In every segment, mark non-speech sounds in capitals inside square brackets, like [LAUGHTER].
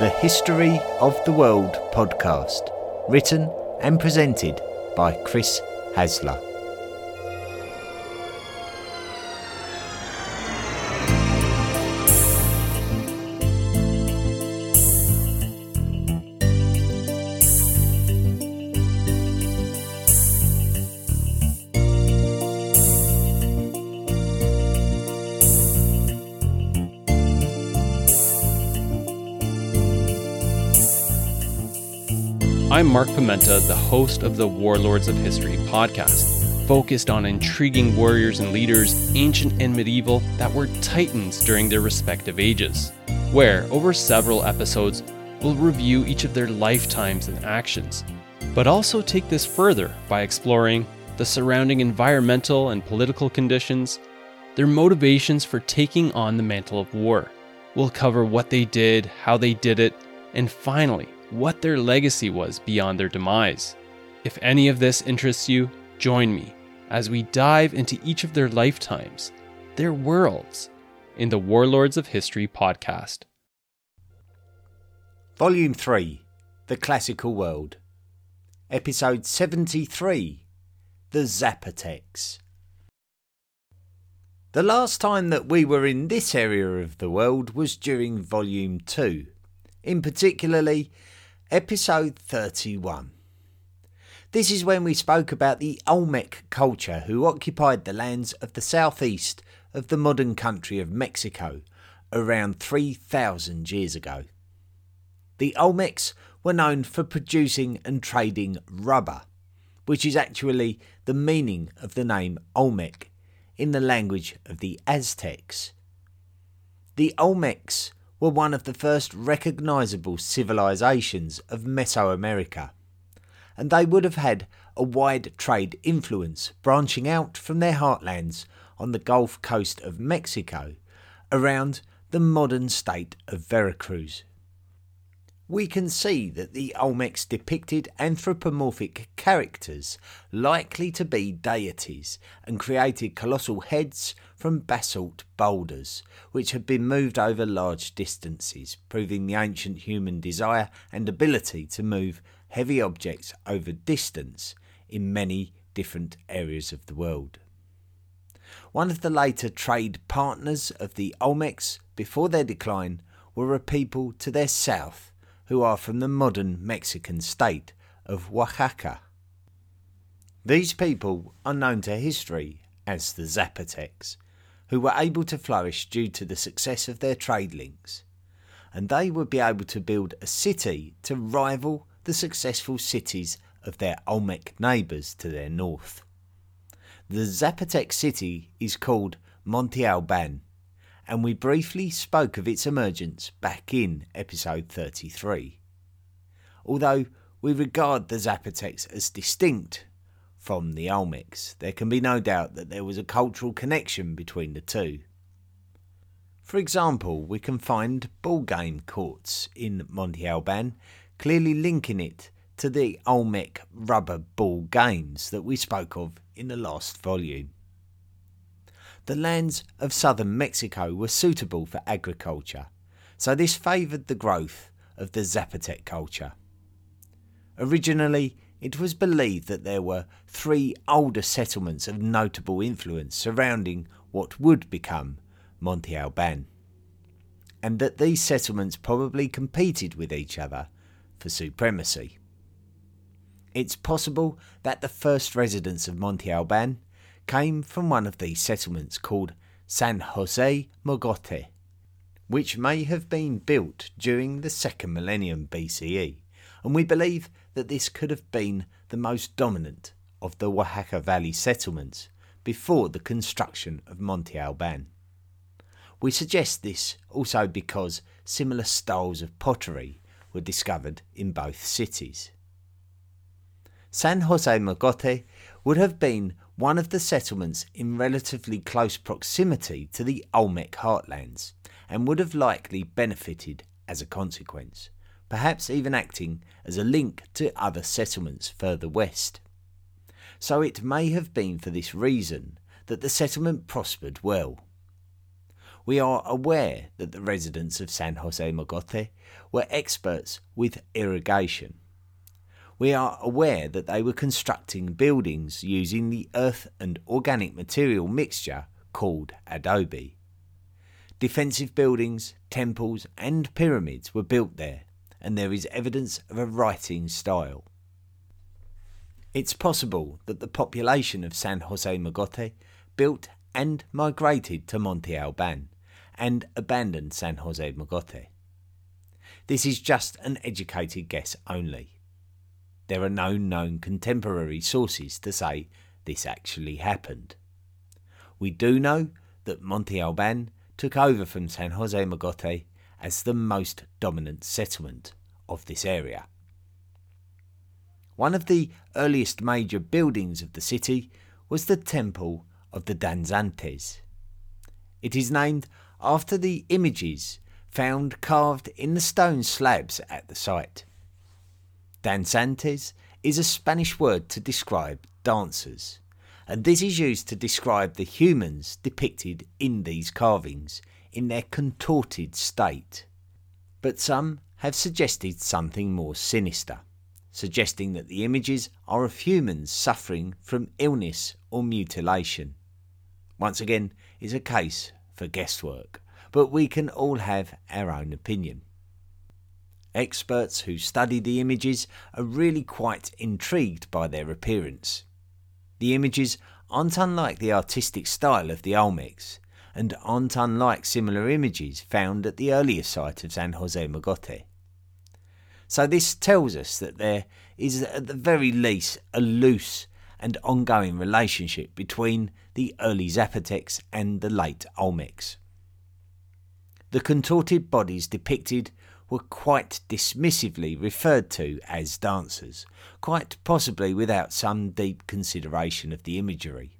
the History of the World podcast, written and presented by Chris Hasler. Mark Pimenta, the host of the Warlords of History podcast, focused on intriguing warriors and leaders, ancient and medieval, that were titans during their respective ages, where, over several episodes, we'll review each of their lifetimes and actions, but also take this further by exploring the surrounding environmental and political conditions, their motivations for taking on the mantle of war. We'll cover what they did, how they did it, and finally, what their legacy was beyond their demise. If any of this interests you, join me as we dive into each of their lifetimes, their worlds, in the Warlords of History podcast. Volume 3 The Classical World. Episode 73 The Zapotecs. The last time that we were in this area of the world was during Volume 2, in particularly episode 31. This is when we spoke about the Olmec culture who occupied the lands of the southeast of the modern country of Mexico around 3,000 years ago. The Olmecs were known for producing and trading rubber, which is actually the meaning of the name Olmec in the language of the Aztecs. The Olmecs were one of the first recognizable civilizations of Mesoamerica, and they would have had a wide trade influence branching out from their heartlands on the Gulf Coast of Mexico around the modern state of Veracruz. We can see that the Olmecs depicted anthropomorphic characters likely to be deities and created colossal heads from basalt boulders, which had been moved over large distances, proving the ancient human desire and ability to move heavy objects over distance in many different areas of the world. One of the later trade partners of the Olmecs before their decline were a people to their south who are from the modern Mexican state of Oaxaca. These people are known to history as the Zapotecs, who were able to flourish due to the success of their trade links, and they would be able to build a city to rival the successful cities of their Olmec neighbours to their north. The Zapotec city is called Monte Alban and we briefly spoke of its emergence back in episode 33. Although we regard the Zapotecs as distinct from the Olmecs, there can be no doubt that there was a cultural connection between the two. For example, we can find ball game courts in Monte Alban, clearly linking it to the Olmec rubber ball games that we spoke of in the last volume the lands of southern Mexico were suitable for agriculture, so this favoured the growth of the Zapotec culture. Originally, it was believed that there were three older settlements of notable influence surrounding what would become Monte Alban, and that these settlements probably competed with each other for supremacy. It's possible that the first residents of Monte Alban came from one of these settlements called San Jose Mogote, which may have been built during the second millennium BCE, and we believe that this could have been the most dominant of the Oaxaca Valley settlements before the construction of Monte Alban. We suggest this also because similar styles of pottery were discovered in both cities. San Jose Mogote would have been one of the settlements in relatively close proximity to the Olmec heartlands, and would have likely benefited as a consequence, perhaps even acting as a link to other settlements further west. So it may have been for this reason that the settlement prospered well. we are aware that the residents of San Jose Mogote were experts with irrigation. We are aware that they were constructing buildings using the earth and organic material mixture called adobe. Defensive buildings, temples, and pyramids were built there, and there is evidence of a writing style. It's possible that the population of San Jose Mogote built and migrated to Monte Alban and abandoned San Jose Mogote. This is just an educated guess only. There are no known contemporary sources to say this actually happened. We do know that Monte Alban took over from San Jose Mogote as the most dominant settlement of this area. One of the earliest major buildings of the city was the Temple of the Danzantes. It is named after the images found carved in the stone slabs at the site. Danzantes is a Spanish word to describe dancers, and this is used to describe the humans depicted in these carvings in their contorted state. But some have suggested something more sinister suggesting that the images are of humans suffering from illness or mutilation. Once again, is a case for guesswork, but we can all have our own opinion. Experts who study the images are really quite intrigued by their appearance. The images aren't unlike the artistic style of the Olmecs, and aren't unlike similar images found at the earlier site of San Jose Mogote. So this tells us that there is at the very least a loose and ongoing relationship between the early Zapotecs and the late Olmecs. The contorted bodies depicted were quite dismissively referred to as dancers, quite possibly without some deep consideration of the imagery.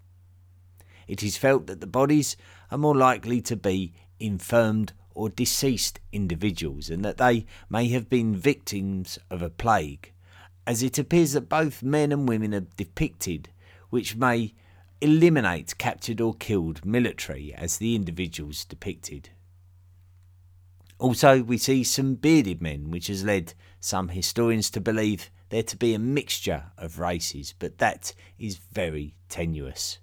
It is felt that the bodies are more likely to be infirmed or deceased individuals and that they may have been victims of a plague, as it appears that both men and women are depicted, which may eliminate captured or killed military as the individuals depicted. Also, we see some bearded men, which has led some historians to believe there to be a mixture of races, but that is very tenuous.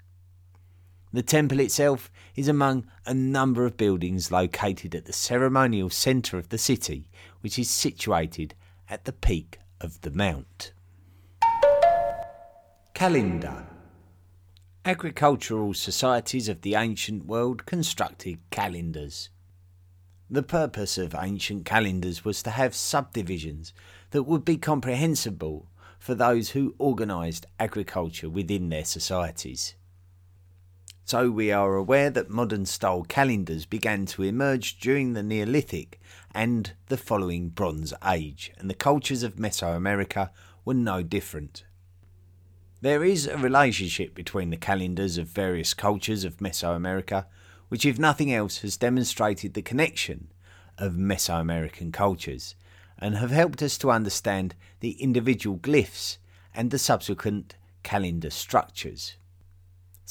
The temple itself is among a number of buildings located at the ceremonial centre of the city, which is situated at the peak of the mount. Calendar Agricultural societies of the ancient world constructed calendars. The purpose of ancient calendars was to have subdivisions that would be comprehensible for those who organised agriculture within their societies. So we are aware that modern style calendars began to emerge during the Neolithic and the following Bronze Age, and the cultures of Mesoamerica were no different. There is a relationship between the calendars of various cultures of Mesoamerica, which, if nothing else, has demonstrated the connection of Mesoamerican cultures and have helped us to understand the individual glyphs and the subsequent calendar structures.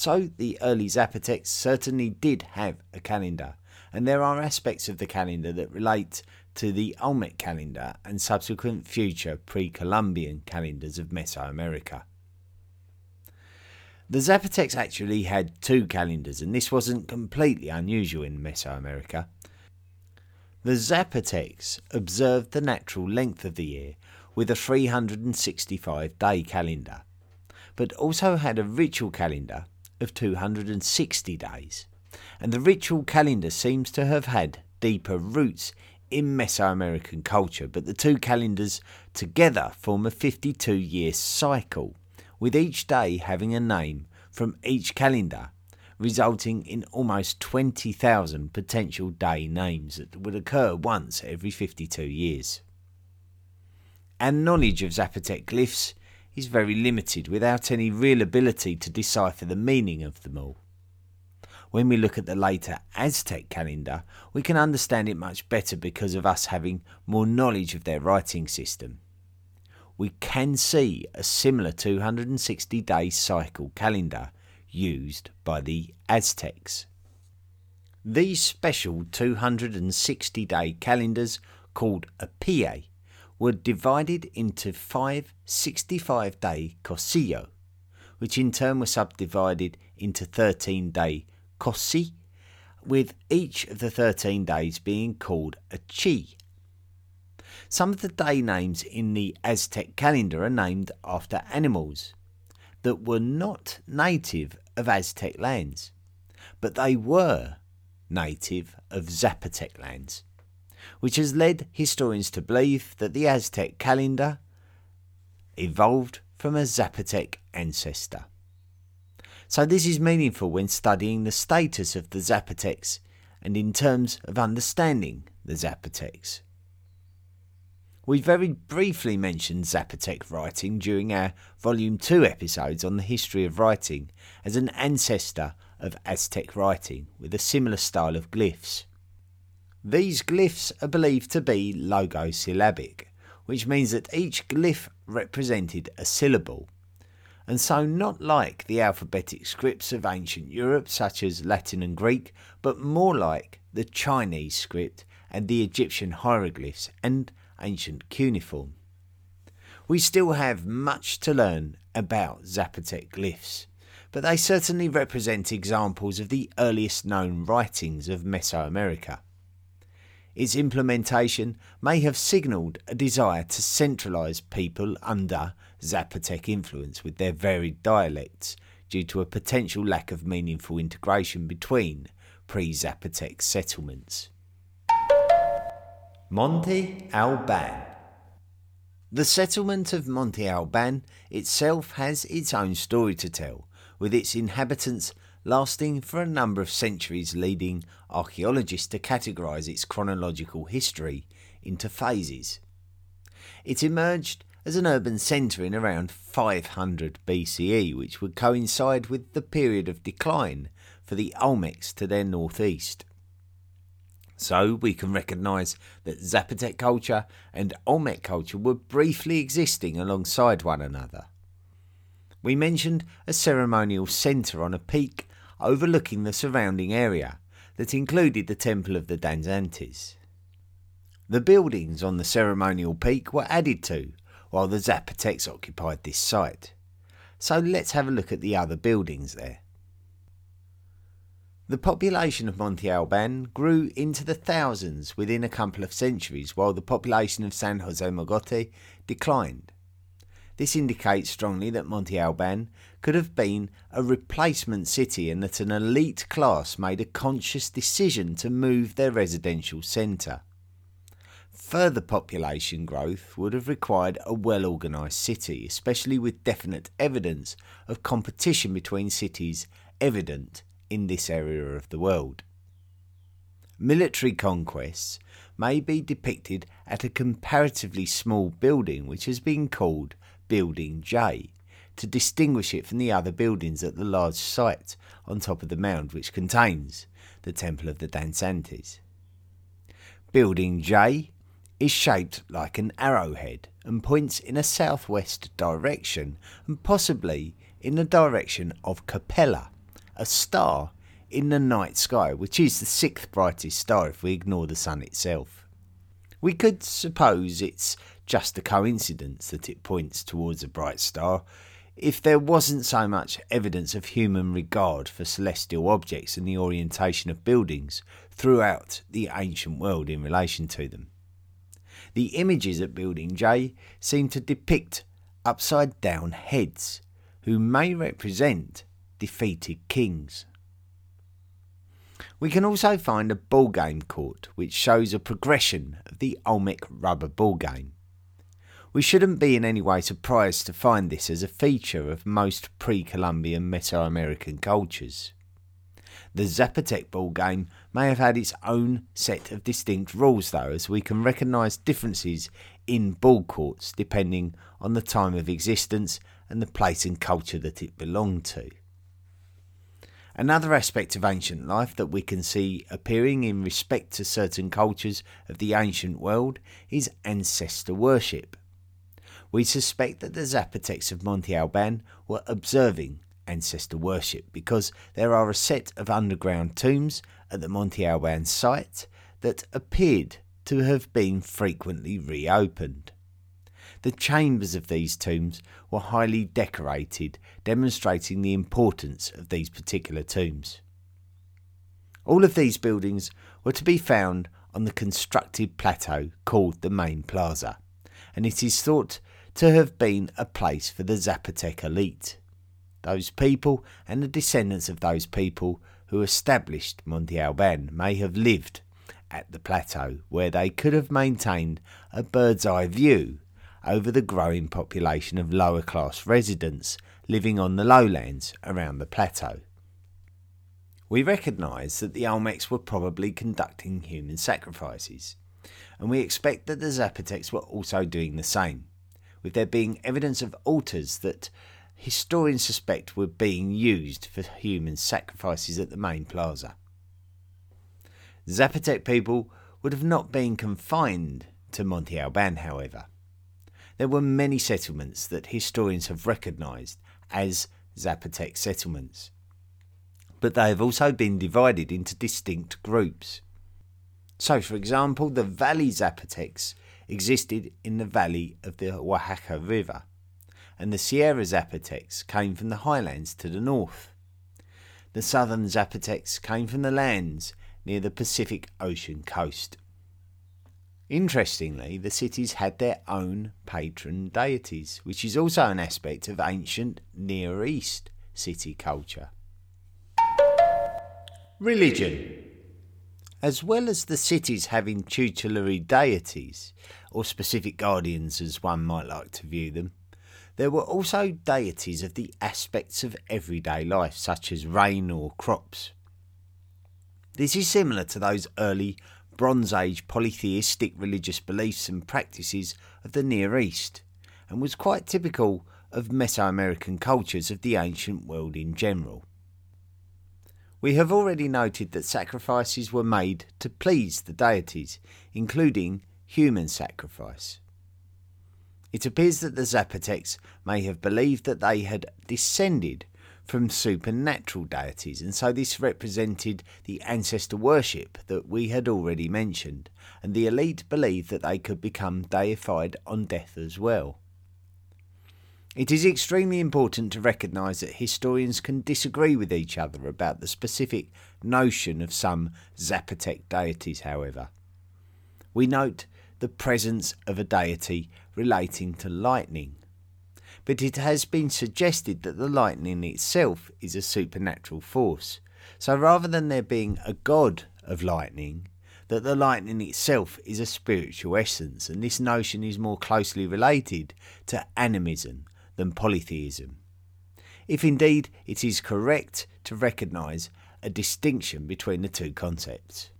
So the early Zapotecs certainly did have a calendar, and there are aspects of the calendar that relate to the Olmec calendar and subsequent future pre Columbian calendars of Mesoamerica. The Zapotecs actually had two calendars, and this wasn't completely unusual in Mesoamerica. The Zapotecs observed the natural length of the year with a 365 day calendar, but also had a ritual calendar of 260 days, and the ritual calendar seems to have had deeper roots in Mesoamerican culture, but the two calendars together form a 52 year cycle, with each day having a name from each calendar, resulting in almost 20,000 potential day names that would occur once every 52 years. And knowledge of Zapotec glyphs is very limited without any real ability to decipher the meaning of them all. When we look at the later Aztec calendar, we can understand it much better because of us having more knowledge of their writing system. We can see a similar 260 day cycle calendar used by the Aztecs. These special 260 day calendars, called a pie, were divided into five 65 day cosillo, which in turn were subdivided into 13 day cosi, with each of the 13 days being called a chi. Some of the day names in the Aztec calendar are named after animals that were not native of Aztec lands, but they were native of Zapotec lands, which has led historians to believe that the Aztec calendar evolved from a Zapotec ancestor. So, this is meaningful when studying the status of the Zapotecs and in terms of understanding the Zapotecs. We very briefly mentioned Zapotec writing during our Volume 2 episodes on the history of writing as an ancestor of Aztec writing with a similar style of glyphs. These glyphs are believed to be logosyllabic, which means that each glyph represented a syllable, and so not like the alphabetic scripts of ancient Europe, such as Latin and Greek, but more like the Chinese script and the Egyptian hieroglyphs and ancient cuneiform. We still have much to learn about Zapotec glyphs, but they certainly represent examples of the earliest known writings of Mesoamerica. Its implementation may have signalled a desire to centralise people under Zapotec influence with their varied dialects due to a potential lack of meaningful integration between pre Zapotec settlements. Monte Alban. The settlement of Monte Alban itself has its own story to tell, with its inhabitants lasting for a number of centuries, leading archaeologists to categorise its chronological history into phases. It emerged as an urban centre in around 500 BCE, which would coincide with the period of decline for the Olmecs to their northeast. So we can recognise that Zapotec culture and Olmec culture were briefly existing alongside one another. We mentioned a ceremonial centre on a peak overlooking the surrounding area that included the Temple of the Danzantes. The buildings on the ceremonial peak were added to while the Zapotecs occupied this site. So let's have a look at the other buildings there. The population of Monte Alban grew into the thousands within a couple of centuries, while the population of San Jose Mogote declined. This indicates strongly that Monte Alban could have been a replacement city and that an elite class made a conscious decision to move their residential centre. Further population growth would have required a well organised city, especially with definite evidence of competition between cities evident in this area of the world. Military conquests may be depicted at a comparatively small building which has been called Building J to distinguish it from the other buildings at the large site on top of the mound which contains the Temple of the Danzantes. Building J is shaped like an arrowhead and points in a southwest direction and possibly in the direction of Capella, a star in the night sky, which is the sixth brightest star if we ignore the sun itself. We could suppose it's just a coincidence that it points towards a bright star if there wasn't so much evidence of human regard for celestial objects and the orientation of buildings throughout the ancient world in relation to them. The images at Building J seem to depict upside down heads, who may represent defeated kings. We can also find a ball game court which shows a progression of the Olmec rubber ball game. We shouldn't be in any way surprised to find this as a feature of most pre Columbian Mesoamerican cultures. The Zapotec ball game may have had its own set of distinct rules, though, as we can recognise differences in ball courts depending on the time of existence and the place and culture that it belonged to. Another aspect of ancient life that we can see appearing in respect to certain cultures of the ancient world is ancestor worship. We suspect that the Zapotecs of Monte Alban were observing ancestor worship because there are a set of underground tombs at the Monte Alban site that appeared to have been frequently reopened. The chambers of these tombs were highly decorated, demonstrating the importance of these particular tombs. All of these buildings were to be found on the constructed plateau called the main plaza, and it is thought to have been a place for the Zapotec elite. Those people and the descendants of those people who established Monte Alban may have lived at the plateau where they could have maintained a bird's eye view over the growing population of lower class residents living on the lowlands around the plateau. We recognise that the Olmecs were probably conducting human sacrifices, and we expect that the Zapotecs were also doing the same, with there being evidence of altars that historians suspect were being used for human sacrifices at the main plaza. Zapotec people would have not been confined to Monte Alban, however. There were many settlements that historians have recognised as Zapotec settlements, but they have also been divided into distinct groups. So, for example, the Valley Zapotecs existed in the valley of the Oaxaca River, and the Sierra Zapotecs came from the highlands to the north. The southern Zapotecs came from the lands near the Pacific Ocean coast. Interestingly, the cities had their own patron deities, which is also an aspect of ancient Near East city culture. Religion. As well as the cities having tutelary deities, or specific guardians as one might like to view them, there were also deities of the aspects of everyday life, such as rain or crops. This is similar to those early Bronze Age polytheistic religious beliefs and practices of the Near East, and was quite typical of Mesoamerican cultures of the ancient world in general. We have already noted that sacrifices were made to please the deities, including human sacrifice. It appears that the Zapotecs may have believed that they had descended from supernatural deities, and so this represented the ancestor worship that we had already mentioned, and the elite believed that they could become deified on death as well. It is extremely important to recognise that historians can disagree with each other about the specific notion of some Zapotec deities, however. We note the presence of a deity relating to lightning, but it has been suggested that the lightning itself is a supernatural force. So rather than there being a god of lightning, that the lightning itself is a spiritual essence, and this notion is more closely related to animism than polytheism. If indeed it is correct to recognise a distinction between the two concepts.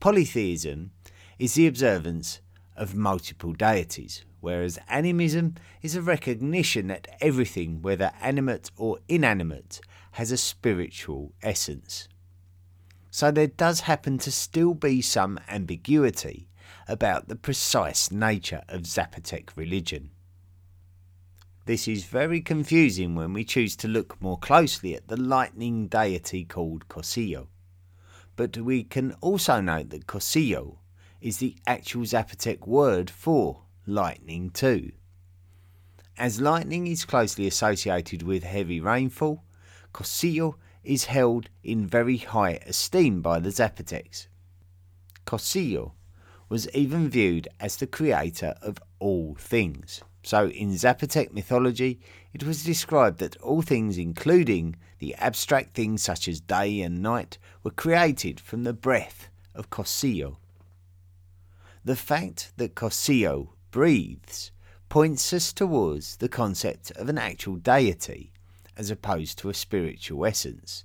Polytheism is the observance of multiple deities, whereas animism is a recognition that everything, whether animate or inanimate, has a spiritual essence. So there does happen to still be some ambiguity about the precise nature of Zapotec religion. This is very confusing when we choose to look more closely at the lightning deity called Cosillo. But we can also note that Cosillo is the actual Zapotec word for lightning too. As lightning is closely associated with heavy rainfall, Cosillo is held in very high esteem by the Zapotecs. Cosillo was even viewed as the creator of all things. So, in Zapotec mythology, it was described that all things, including the abstract things such as day and night, were created from the breath of Cosillo. The fact that Cosillo breathes points us towards the concept of an actual deity as opposed to a spiritual essence.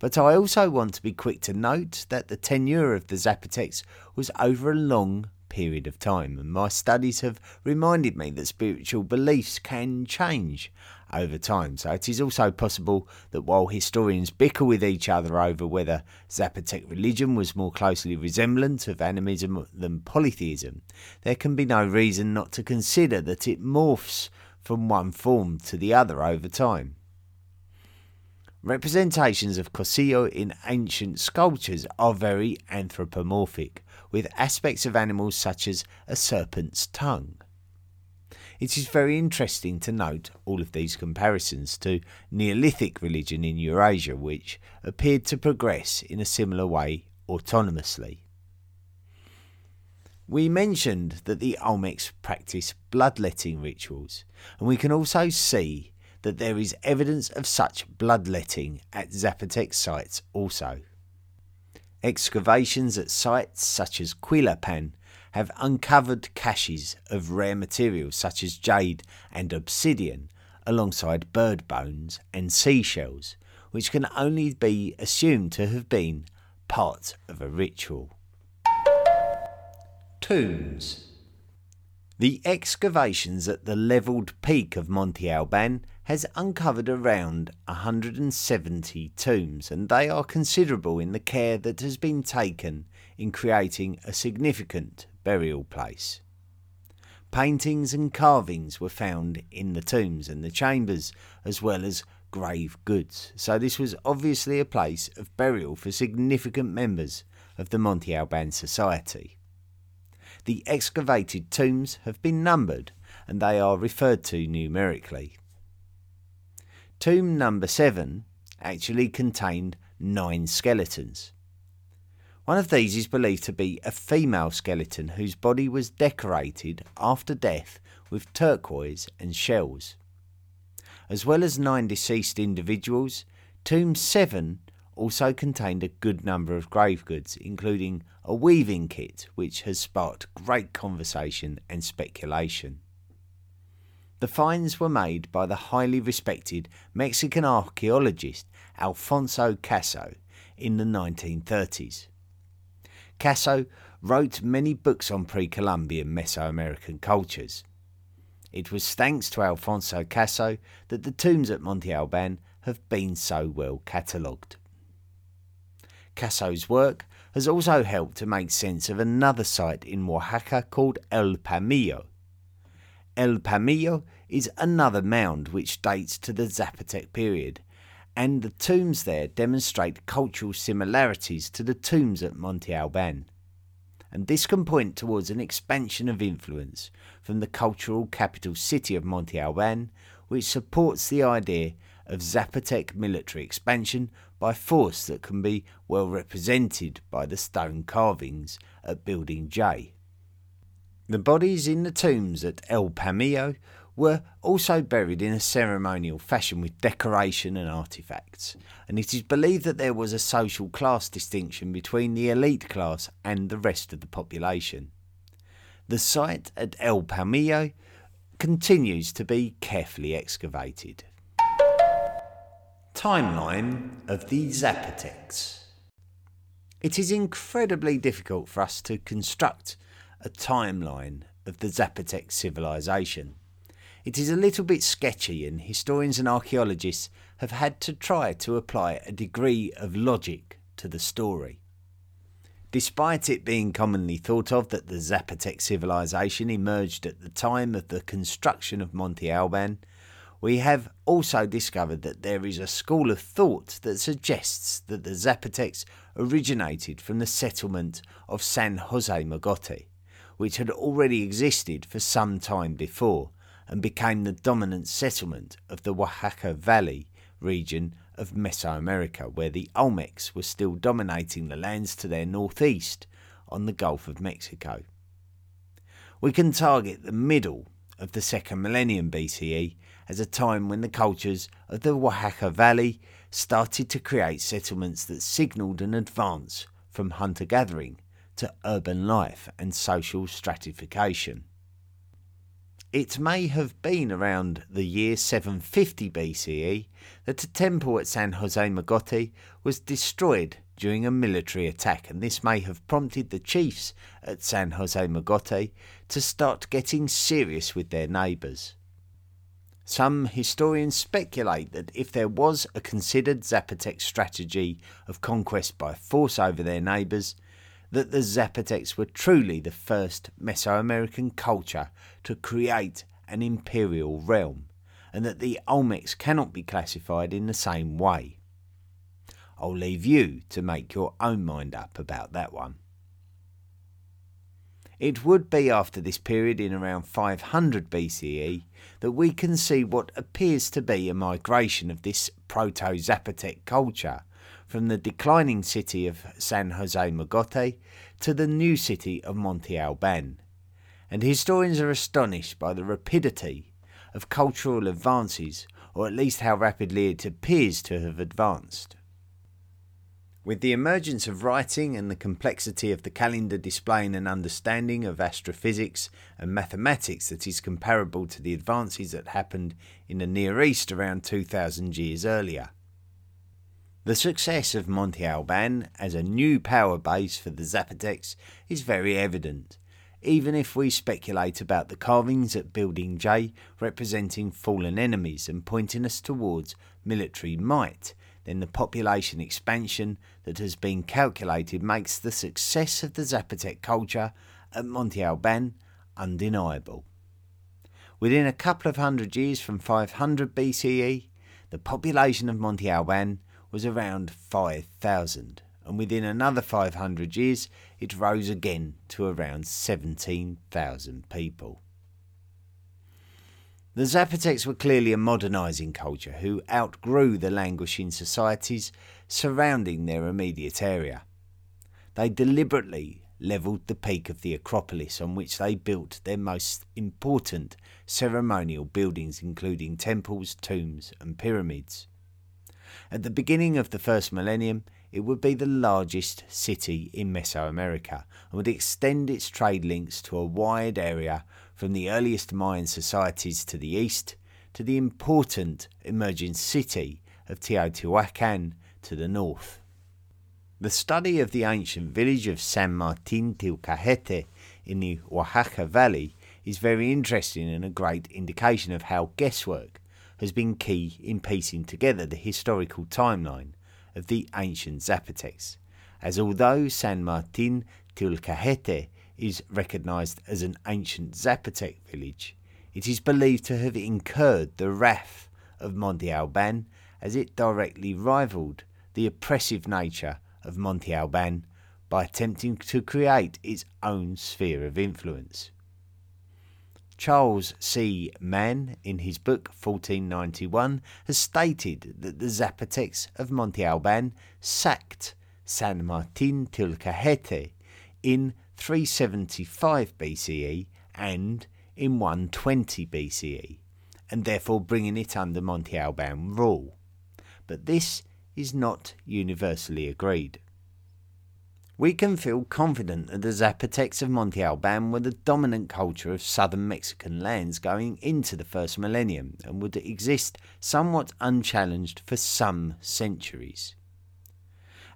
But I also want to be quick to note that the tenure of the Zapotecs was over a long period of time, and my studies have reminded me that spiritual beliefs can change over time. So it is also possible that while historians bicker with each other over whether Zapotec religion was more closely resemblant of animism than polytheism, there can be no reason not to consider that it morphs from one form to the other over time. Representations of Cosillo in ancient sculptures are very anthropomorphic, with aspects of animals such as a serpent's tongue. It is very interesting to note all of these comparisons to Neolithic religion in Eurasia, which appeared to progress in a similar way autonomously. We mentioned that the Olmecs practice bloodletting rituals, and we can also see that there is evidence of such bloodletting at Zapotec sites also. Excavations at sites such as Quilapán have uncovered caches of rare materials such as jade and obsidian, alongside bird bones and seashells, which can only be assumed to have been part of a ritual. Tombs The excavations at the levelled peak of Monte Alban has uncovered around 170 tombs, and they are considerable in the care that has been taken in creating a significant burial place. Paintings and carvings were found in the tombs and the chambers, as well as grave goods, so this was obviously a place of burial for significant members of the Monte Alban society. The excavated tombs have been numbered and they are referred to numerically. Tomb number seven actually contained nine skeletons. One of these is believed to be a female skeleton whose body was decorated after death with turquoise and shells. As well as nine deceased individuals, Tomb 7 also contained a good number of grave goods, including a weaving kit, which has sparked great conversation and speculation. The finds were made by the highly respected Mexican archaeologist Alfonso Caso in the 1930s. Caso wrote many books on pre Columbian Mesoamerican cultures. It was thanks to Alfonso Caso that the tombs at Monte Alban have been so well catalogued. Caso's work has also helped to make sense of another site in Oaxaca called El Palmillo. El Palmillo is another mound which dates to the Zapotec period, and the tombs there demonstrate cultural similarities to the tombs at Monte Alban. And this can point towards an expansion of influence from the cultural capital city of Monte Alban, which supports the idea of Zapotec military expansion by force that can be well represented by the stone carvings at Building J. The bodies in the tombs at El Palmillo were also buried in a ceremonial fashion with decoration and artifacts, and it is believed that there was a social class distinction between the elite class and the rest of the population. The site at El Palmillo continues to be carefully excavated. Timeline of the Zapotecs It is incredibly difficult for us to construct a timeline of the Zapotec civilization. It is a little bit sketchy, and historians and archaeologists have had to try to apply a degree of logic to the story. Despite it being commonly thought of that the Zapotec civilization emerged at the time of the construction of Monte Alban, we have also discovered that there is a school of thought that suggests that the Zapotecs originated from the settlement of San Jose Mogote which had already existed for some time before and became the dominant settlement of the Oaxaca Valley region of Mesoamerica, where the Olmecs were still dominating the lands to their northeast on the Gulf of Mexico. We can target the middle of the second millennium BCE as a time when the cultures of the Oaxaca Valley started to create settlements that signalled an advance from hunter gathering to urban life and social stratification. It may have been around the year 750 BCE that a temple at San Jose Mogote was destroyed during a military attack, and this may have prompted the chiefs at San Jose Mogote to start getting serious with their neighbours. Some historians speculate that if there was a considered Zapotec strategy of conquest by force over their neighbours, that the Zapotecs were truly the first Mesoamerican culture to create an imperial realm, and that the Olmecs cannot be classified in the same way. I'll leave you to make your own mind up about that one. It would be after this period in around 500 BCE that we can see what appears to be a migration of this Proto Zapotec culture from the declining city of San Jose Mogote to the new city of Monte Alban. And historians are astonished by the rapidity of cultural advances, or at least how rapidly it appears to have advanced. With the emergence of writing and the complexity of the calendar displaying an understanding of astrophysics and mathematics that is comparable to the advances that happened in the Near East around 2000 years earlier. The success of Monte Alban as a new power base for the Zapotecs is very evident, even if we speculate about the carvings at Building J representing fallen enemies and pointing us towards military might then the population expansion that has been calculated makes the success of the Zapotec culture at Monte Alban undeniable. Within a couple of hundred years from 500 BCE, the population of Monte Alban was around 5,000, and within another 500 years it rose again to around 17,000 people. The Zapotecs were clearly a modernising culture who outgrew the languishing societies surrounding their immediate area. They deliberately levelled the peak of the Acropolis on which they built their most important ceremonial buildings, including temples, tombs, and pyramids. At the beginning of the first millennium, it would be the largest city in Mesoamerica and would extend its trade links to a wide area from the earliest Mayan societies to the east to the important emerging city of Teotihuacan to the north. The study of the ancient village of San Martin Tilcajete in the Oaxaca Valley is very interesting and a great indication of how guesswork has been key in piecing together the historical timeline of the ancient Zapotecs, as although San Martin Tilcajete is recognised as an ancient Zapotec village, it is believed to have incurred the wrath of Monte Alban as it directly rivalled the oppressive nature of Monte Alban by attempting to create its own sphere of influence. Charles C. Mann, in his book 1491, has stated that the Zapotecs of Monte Alban sacked San Martin Tilcajete in 375 BCE and in 120 BCE, and therefore bringing it under Monte Alban rule. But this is not universally agreed. We can feel confident that the Zapotecs of Monte Alban were the dominant culture of southern Mexican lands going into the first millennium and would exist somewhat unchallenged for some centuries.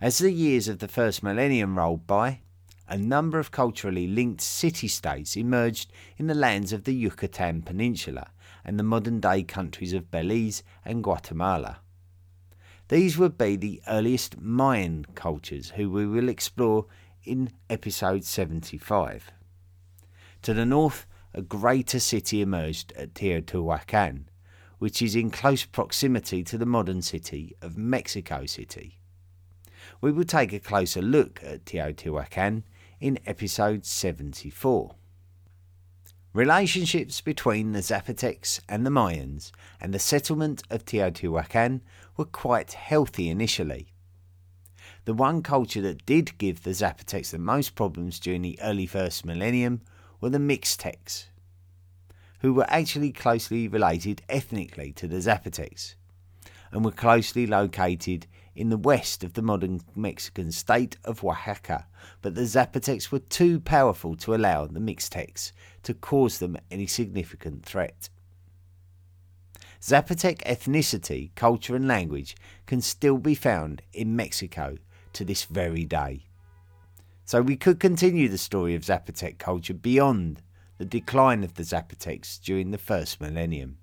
As the years of the first millennium rolled by, a number of culturally linked city states emerged in the lands of the Yucatan Peninsula and the modern day countries of Belize and Guatemala. These would be the earliest Mayan cultures, who we will explore in episode 75. To the north, a greater city emerged at Teotihuacan, which is in close proximity to the modern city of Mexico City. We will take a closer look at Teotihuacan in episode 74. Relationships between the Zapotecs and the Mayans and the settlement of Teotihuacan were quite healthy initially. The one culture that did give the Zapotecs the most problems during the early first millennium were the Mixtecs, who were actually closely related ethnically to the Zapotecs and were closely located in the west of the modern Mexican state of Oaxaca, but the Zapotecs were too powerful to allow the Mixtecs to cause them any significant threat. Zapotec ethnicity, culture, and language can still be found in Mexico to this very day. So we could continue the story of Zapotec culture beyond the decline of the Zapotecs during the first millennium.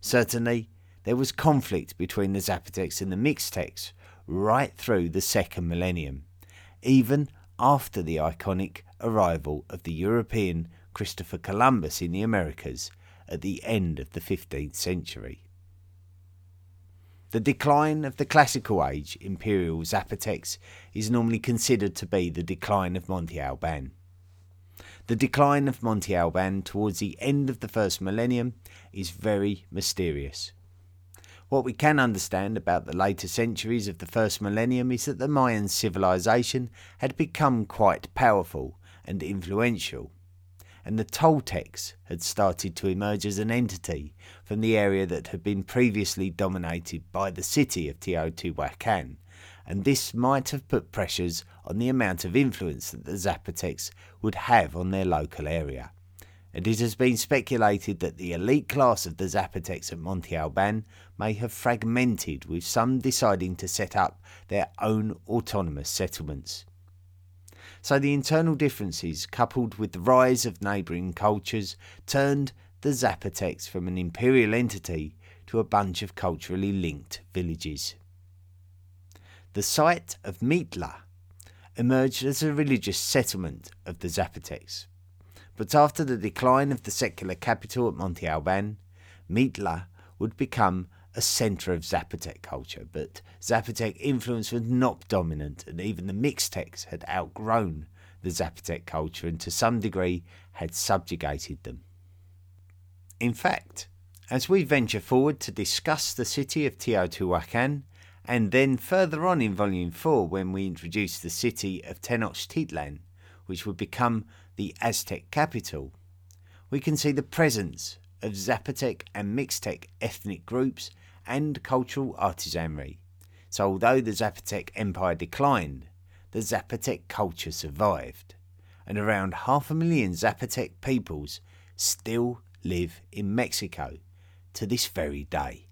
Certainly, there was conflict between the Zapotecs and the Mixtecs right through the second millennium, even after the iconic arrival of the European Christopher Columbus in the Americas at the end of the 15th century. The decline of the Classical Age Imperial Zapotecs is normally considered to be the decline of Monte Alban. The decline of Monte Alban towards the end of the first millennium is very mysterious. What we can understand about the later centuries of the first millennium is that the Mayan civilization had become quite powerful and influential, and the Toltecs had started to emerge as an entity from the area that had been previously dominated by the city of Teotihuacan, and this might have put pressures on the amount of influence that the Zapotecs would have on their local area and it has been speculated that the elite class of the Zapotecs at Monte Alban may have fragmented, with some deciding to set up their own autonomous settlements. So the internal differences, coupled with the rise of neighbouring cultures, turned the Zapotecs from an imperial entity to a bunch of culturally linked villages. The site of Mitla emerged as a religious settlement of the Zapotecs. But after the decline of the secular capital at Monte Alban, Mitla would become a centre of Zapotec culture, but Zapotec influence was not dominant, and even the Mixtecs had outgrown the Zapotec culture and to some degree had subjugated them. In fact, as we venture forward to discuss the city of Teotihuacan, and then further on in Volume 4 when we introduce the city of Tenochtitlan, which would become the Aztec capital, we can see the presence of Zapotec and Mixtec ethnic groups and cultural artisanry. So, although the Zapotec Empire declined, the Zapotec culture survived, and around half a million Zapotec peoples still live in Mexico to this very day.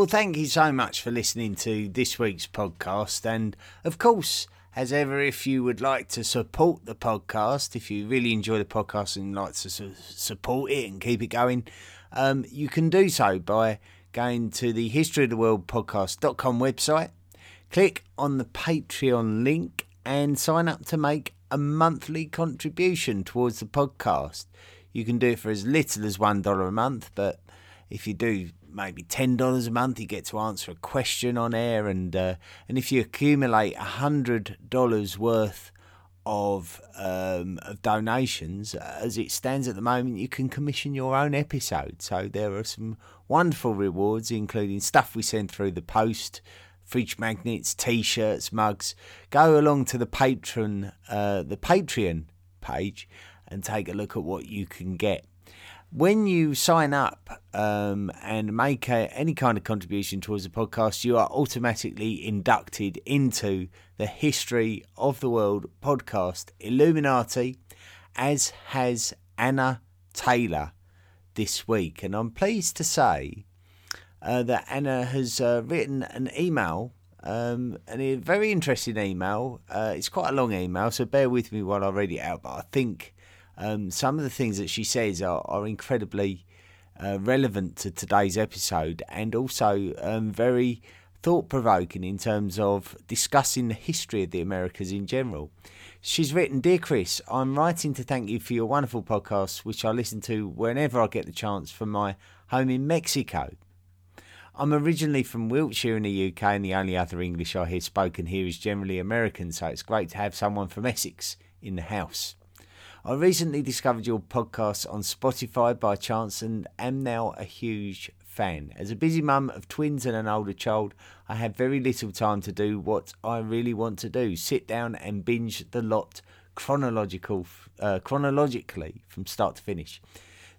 Well, thank you so much for listening to this week's podcast. And of course, as ever, if you would like to support the podcast, if you really enjoy the podcast and like to su- support it and keep it going, um, you can do so by going to the History of the World podcast.com website, click on the Patreon link, and sign up to make a monthly contribution towards the podcast. You can do it for as little as $1 a month, but if you do maybe ten dollars a month, you get to answer a question on air, and uh, and if you accumulate hundred dollars worth of um, of donations, as it stands at the moment, you can commission your own episode. So there are some wonderful rewards, including stuff we send through the post. Fridge magnets, T-shirts, mugs. Go along to the patron, uh, the Patreon page, and take a look at what you can get when you sign up um, and make a, any kind of contribution towards the podcast, you are automatically inducted into the History of the World podcast Illuminati, as has Anna Taylor this week. And I'm pleased to say uh, that Anna has uh, written an email. Um, and a very interesting email. Uh, it's quite a long email, so bear with me while I read it out. But I think um, some of the things that she says are, are incredibly uh, relevant to today's episode and also um, very thought provoking in terms of discussing the history of the Americas in general. She's written, Dear Chris, I'm writing to thank you for your wonderful podcast, which I listen to whenever I get the chance from my home in Mexico. I'm originally from Wiltshire in the UK, and the only other English I hear spoken here is generally American, so it's great to have someone from Essex in the house. I recently discovered your podcast on Spotify by chance and am now a huge fan. As a busy mum of twins and an older child, I have very little time to do what I really want to do sit down and binge the lot chronological, uh, chronologically from start to finish.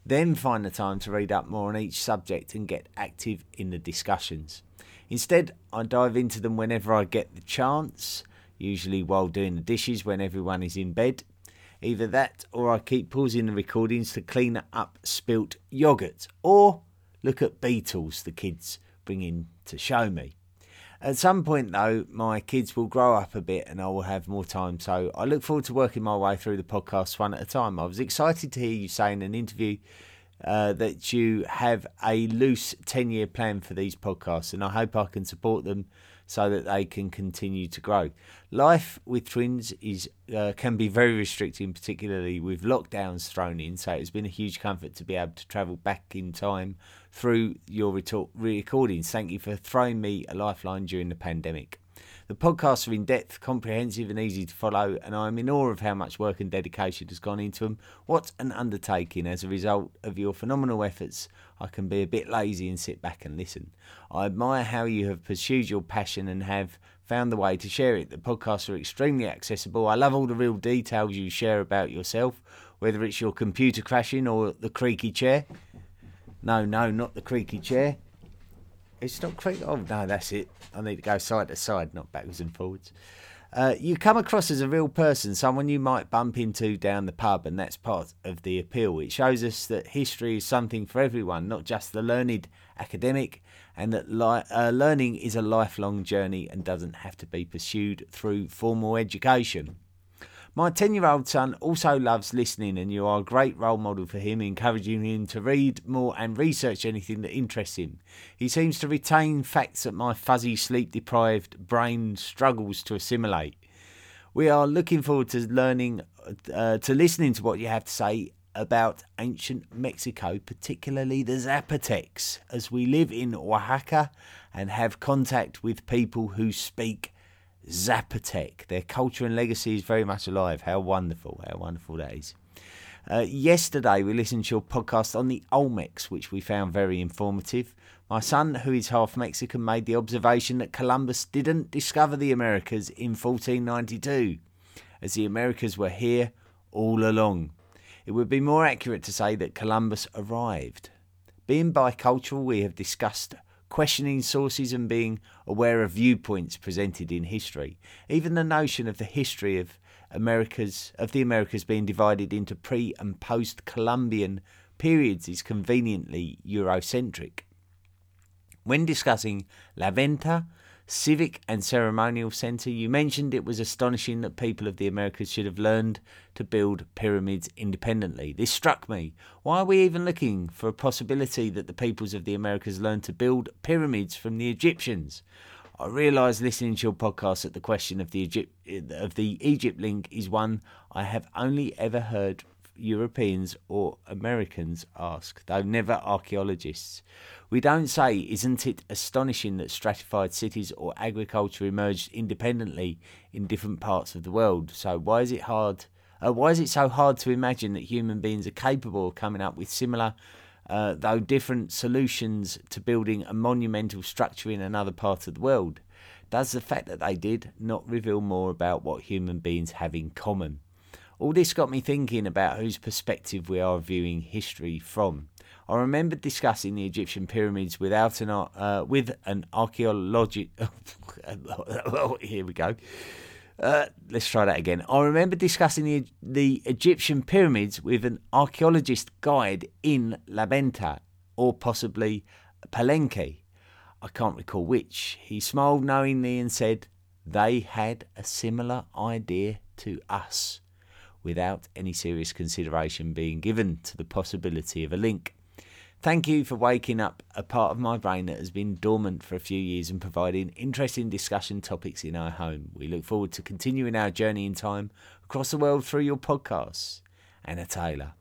Then find the time to read up more on each subject and get active in the discussions. Instead, I dive into them whenever I get the chance, usually while doing the dishes when everyone is in bed. Either that or I keep pausing the recordings to clean up spilt yoghurt or look at beetles the kids bring in to show me. At some point, though, my kids will grow up a bit and I will have more time, so I look forward to working my way through the podcast one at a time. I was excited to hear you say in an interview uh, that you have a loose 10 year plan for these podcasts, and I hope I can support them so that they can continue to grow. Life with twins is uh, can be very restricting, particularly with lockdowns thrown in. So it's been a huge comfort to be able to travel back in time through your recordings. Thank you for throwing me a lifeline during the pandemic. The podcasts are in depth, comprehensive, and easy to follow, and I'm in awe of how much work and dedication has gone into them. What an undertaking! As a result of your phenomenal efforts, I can be a bit lazy and sit back and listen. I admire how you have pursued your passion and have found the way to share it. The podcasts are extremely accessible. I love all the real details you share about yourself, whether it's your computer crashing or the creaky chair. No, no, not the creaky chair. It's not creaky. Oh, no, that's it. I need to go side to side, not backwards and forwards. Uh, you come across as a real person, someone you might bump into down the pub, and that's part of the appeal. It shows us that history is something for everyone, not just the learned academic, and that li- uh, learning is a lifelong journey and doesn't have to be pursued through formal education. My 10 year old son also loves listening, and you are a great role model for him, encouraging him to read more and research anything that interests him. He seems to retain facts that my fuzzy, sleep deprived brain struggles to assimilate. We are looking forward to learning, uh, to listening to what you have to say about ancient Mexico, particularly the Zapotecs, as we live in Oaxaca and have contact with people who speak Zapotec. Their culture and legacy is very much alive. How wonderful, how wonderful that is. Uh, yesterday, we listened to your podcast on the Olmecs, which we found very informative. My son, who is half Mexican, made the observation that Columbus didn't discover the Americas in 1492, as the Americas were here all along. It would be more accurate to say that Columbus arrived. Being bicultural, we have discussed questioning sources and being aware of viewpoints presented in history. Even the notion of the history of Americas of the Americas being divided into pre and post Columbian periods is conveniently Eurocentric. When discussing La Venta, Civic and Ceremonial Centre, you mentioned it was astonishing that people of the Americas should have learned to build pyramids independently. This struck me. Why are we even looking for a possibility that the peoples of the Americas learned to build pyramids from the Egyptians? I realise listening to your podcast that the question of the Egypt of the Egypt link is one I have only ever heard Europeans or Americans ask, though never archaeologists. We don't say, isn't it astonishing that stratified cities or agriculture emerged independently in different parts of the world? So why is it hard? Uh, why is it so hard to imagine that human beings are capable of coming up with similar, uh, though different, solutions to building a monumental structure in another part of the world? Does the fact that they did not reveal more about what human beings have in common? All this got me thinking about whose perspective we are viewing history from. I remember discussing the Egyptian pyramids without an uh, with an archaeologic. [LAUGHS] Here we go. Uh, let's try that again. I remember discussing the the Egyptian pyramids with an archaeologist guide in La Venta, or possibly Palenque. I can't recall which. He smiled knowingly and said they had a similar idea to us, without any serious consideration being given to the possibility of a link. Thank you for waking up a part of my brain that has been dormant for a few years and providing interesting discussion topics in our home. We look forward to continuing our journey in time across the world through your podcasts. Anna Taylor.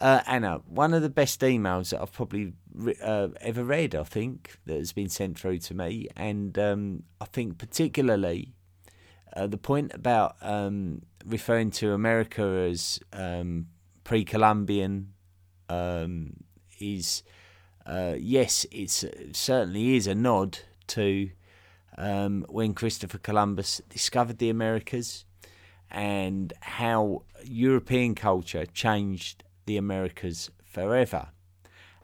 Uh, Anna, one of the best emails that I've probably uh, ever read, I think, that has been sent through to me. And um, I think particularly uh, the point about um, referring to America as um, pre Columbian um, is uh, yes, it certainly is a nod to um, when Christopher Columbus discovered the Americas and how European culture changed the Americas forever,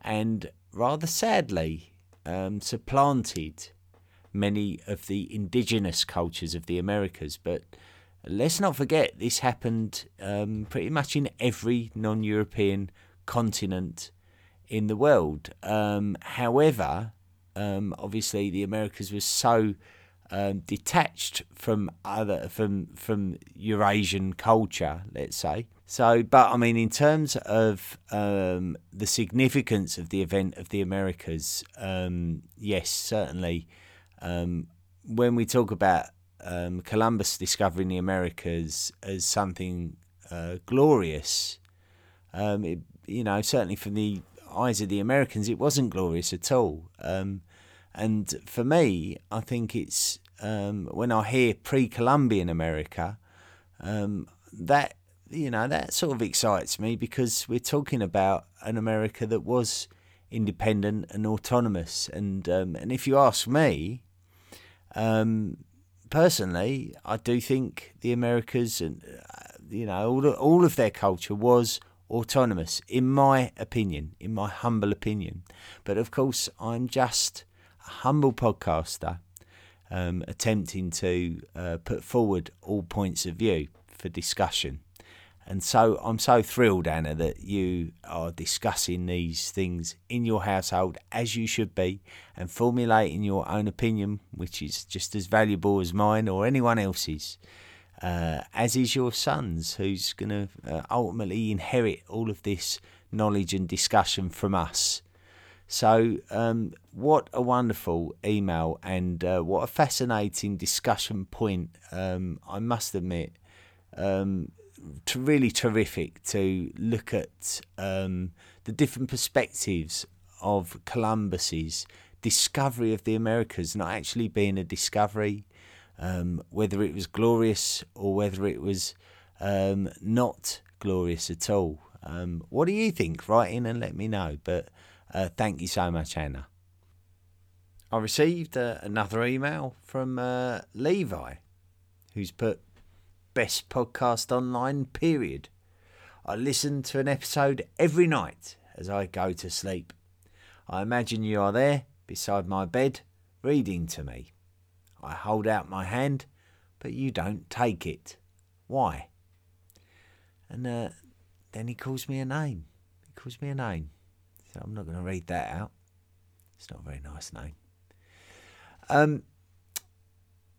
and rather sadly um, supplanted many of the indigenous cultures of the Americas. But let's not forget, this happened um, pretty much in every non European continent in the world. Um, however, um, obviously the Americas was so um, detached from other from from Eurasian culture, let's say. So, but I mean, in terms of um, the significance of the event of the Americas, um, yes, certainly. Um, when we talk about um, Columbus discovering the Americas as something uh, glorious, um, it, you know, certainly from the eyes of the Americans, it wasn't glorious at all. Um, and for me, I think it's um, when I hear pre-Columbian America, um, that you know that sort of excites me because we're talking about an America that was independent and autonomous. And um, and if you ask me, um, personally, I do think the Americas and uh, you know all of, all of their culture was autonomous, in my opinion, in my humble opinion. But of course, I'm just a humble podcaster um, attempting to uh, put forward all points of view for discussion. And so I'm so thrilled, Anna, that you are discussing these things in your household as you should be and formulating your own opinion, which is just as valuable as mine or anyone else's, uh, as is your son's, who's going to uh, ultimately inherit all of this knowledge and discussion from us. So, um, what a wonderful email and uh, what a fascinating discussion point, um, I must admit. Um, really terrific to look at um, the different perspectives of Columbus's discovery of the Americas not actually being a discovery, um, whether it was glorious or whether it was um, not glorious at all. Um, what do you think? Write in and let me know. But uh, thank you so much, Anna. I received uh, another email from uh, Levi, who's put best podcast online, period. I listen to an episode every night as I go to sleep. I imagine you are there beside my bed reading to me. I hold out my hand, but you don't take it. Why? And uh, then he calls me a name. He calls me a name. So I'm not going to read that out. It's not a very nice name. Um,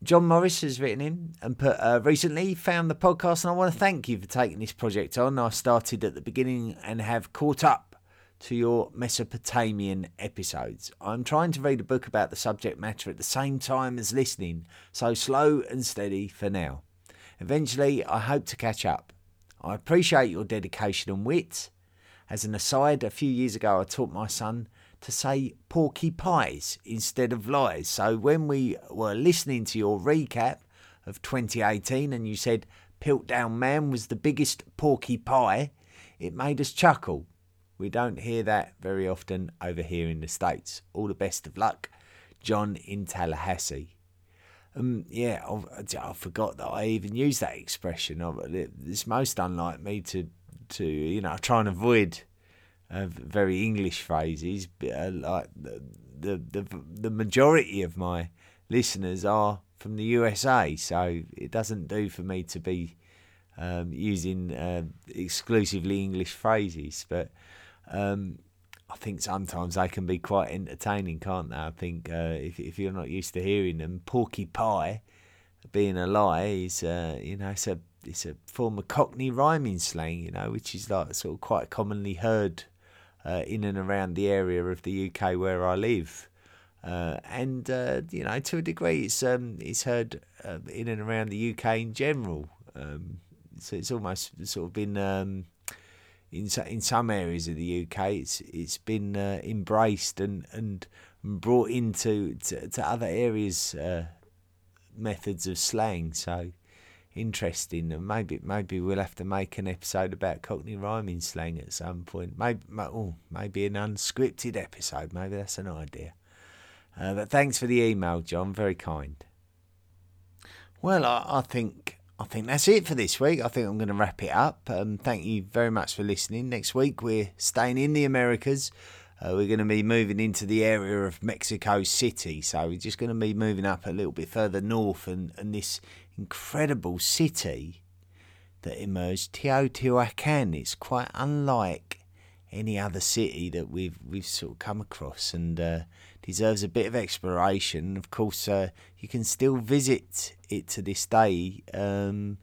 John Morris has written in and put uh, recently found the podcast, and I want to thank you for taking this project on. I started at the beginning and have caught up to your Mesopotamian episodes. I'm trying to read a book about the subject matter at the same time as listening, so slow and steady for now. Eventually, I hope to catch up. I appreciate your dedication and wit. As an aside, a few years ago, I taught my son to say porky pies instead of lies. So when we were listening to your recap of 2018 and you said Piltdown Man was the biggest porky pie, it made us chuckle. We don't hear that very often over here in the States. All the best of luck, John in Tallahassee. Um, yeah, I, I forgot that I even used that expression. It's most unlike me to, to you know, try and avoid very English phrases. Uh, like the, the the the majority of my listeners are from the USA, so it doesn't do for me to be um, using uh, exclusively English phrases. But um, I think sometimes they can be quite entertaining, can't they? I think uh, if if you're not used to hearing them, porky pie being a lie is uh, you know it's a it's a form of Cockney rhyming slang, you know, which is like sort of quite commonly heard uh, in and around the area of the UK where I live. Uh, and uh, you know, to a degree, it's um, it's heard uh, in and around the UK in general. Um, so it's almost sort of been um, in in some areas of the UK, it's it's been uh, embraced and and brought into to, to other areas uh, methods of slang. So interesting. And maybe maybe we'll have to make an episode about Cockney rhyming slang at some point. Maybe oh, maybe an unscripted episode. Maybe that's an idea. Uh, but thanks for the email, John. Very kind. Well, I, I, think I think that's it for this week. I think I'm going to wrap it up. Um, thank you very much for listening. Next week we're staying in the Americas. Uh, we're going to be moving into the area of Mexico City, so we're just going to be moving up a little bit further north, and, and this incredible city that emerged, Teotihuacan, is quite unlike any other city that we've we've sort of come across, and uh, deserves a bit of exploration. Of course, uh, you can still visit it to this day, um,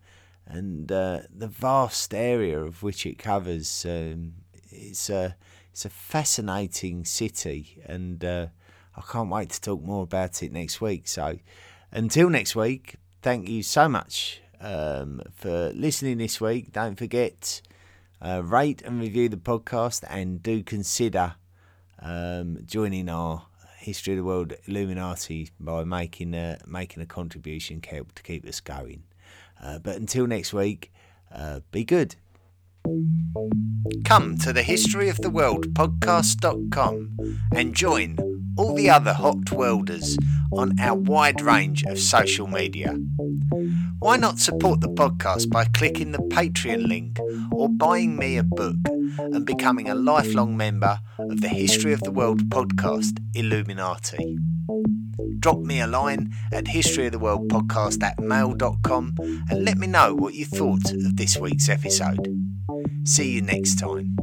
and uh, the vast area of which it covers. Um, it's a it's a fascinating city, and uh, I can't wait to talk more about it next week. So Until next week, thank you so much um, for listening this week. Don't forget, uh, rate and review the podcast and do consider um, joining our History of the World Illuminati by making a, making a contribution to keep us going. Uh, but until next week, uh, be good. Come to the History of the World podcast.com and join all the other hot worlders on our wide range of social media. Why not support the podcast by clicking the Patreon link or buying me a book and becoming a lifelong member of the History of the World podcast Illuminati? Drop me a line at historyoftheworldpodcast at mail.com and let me know what you thought of this week's episode. See you next time.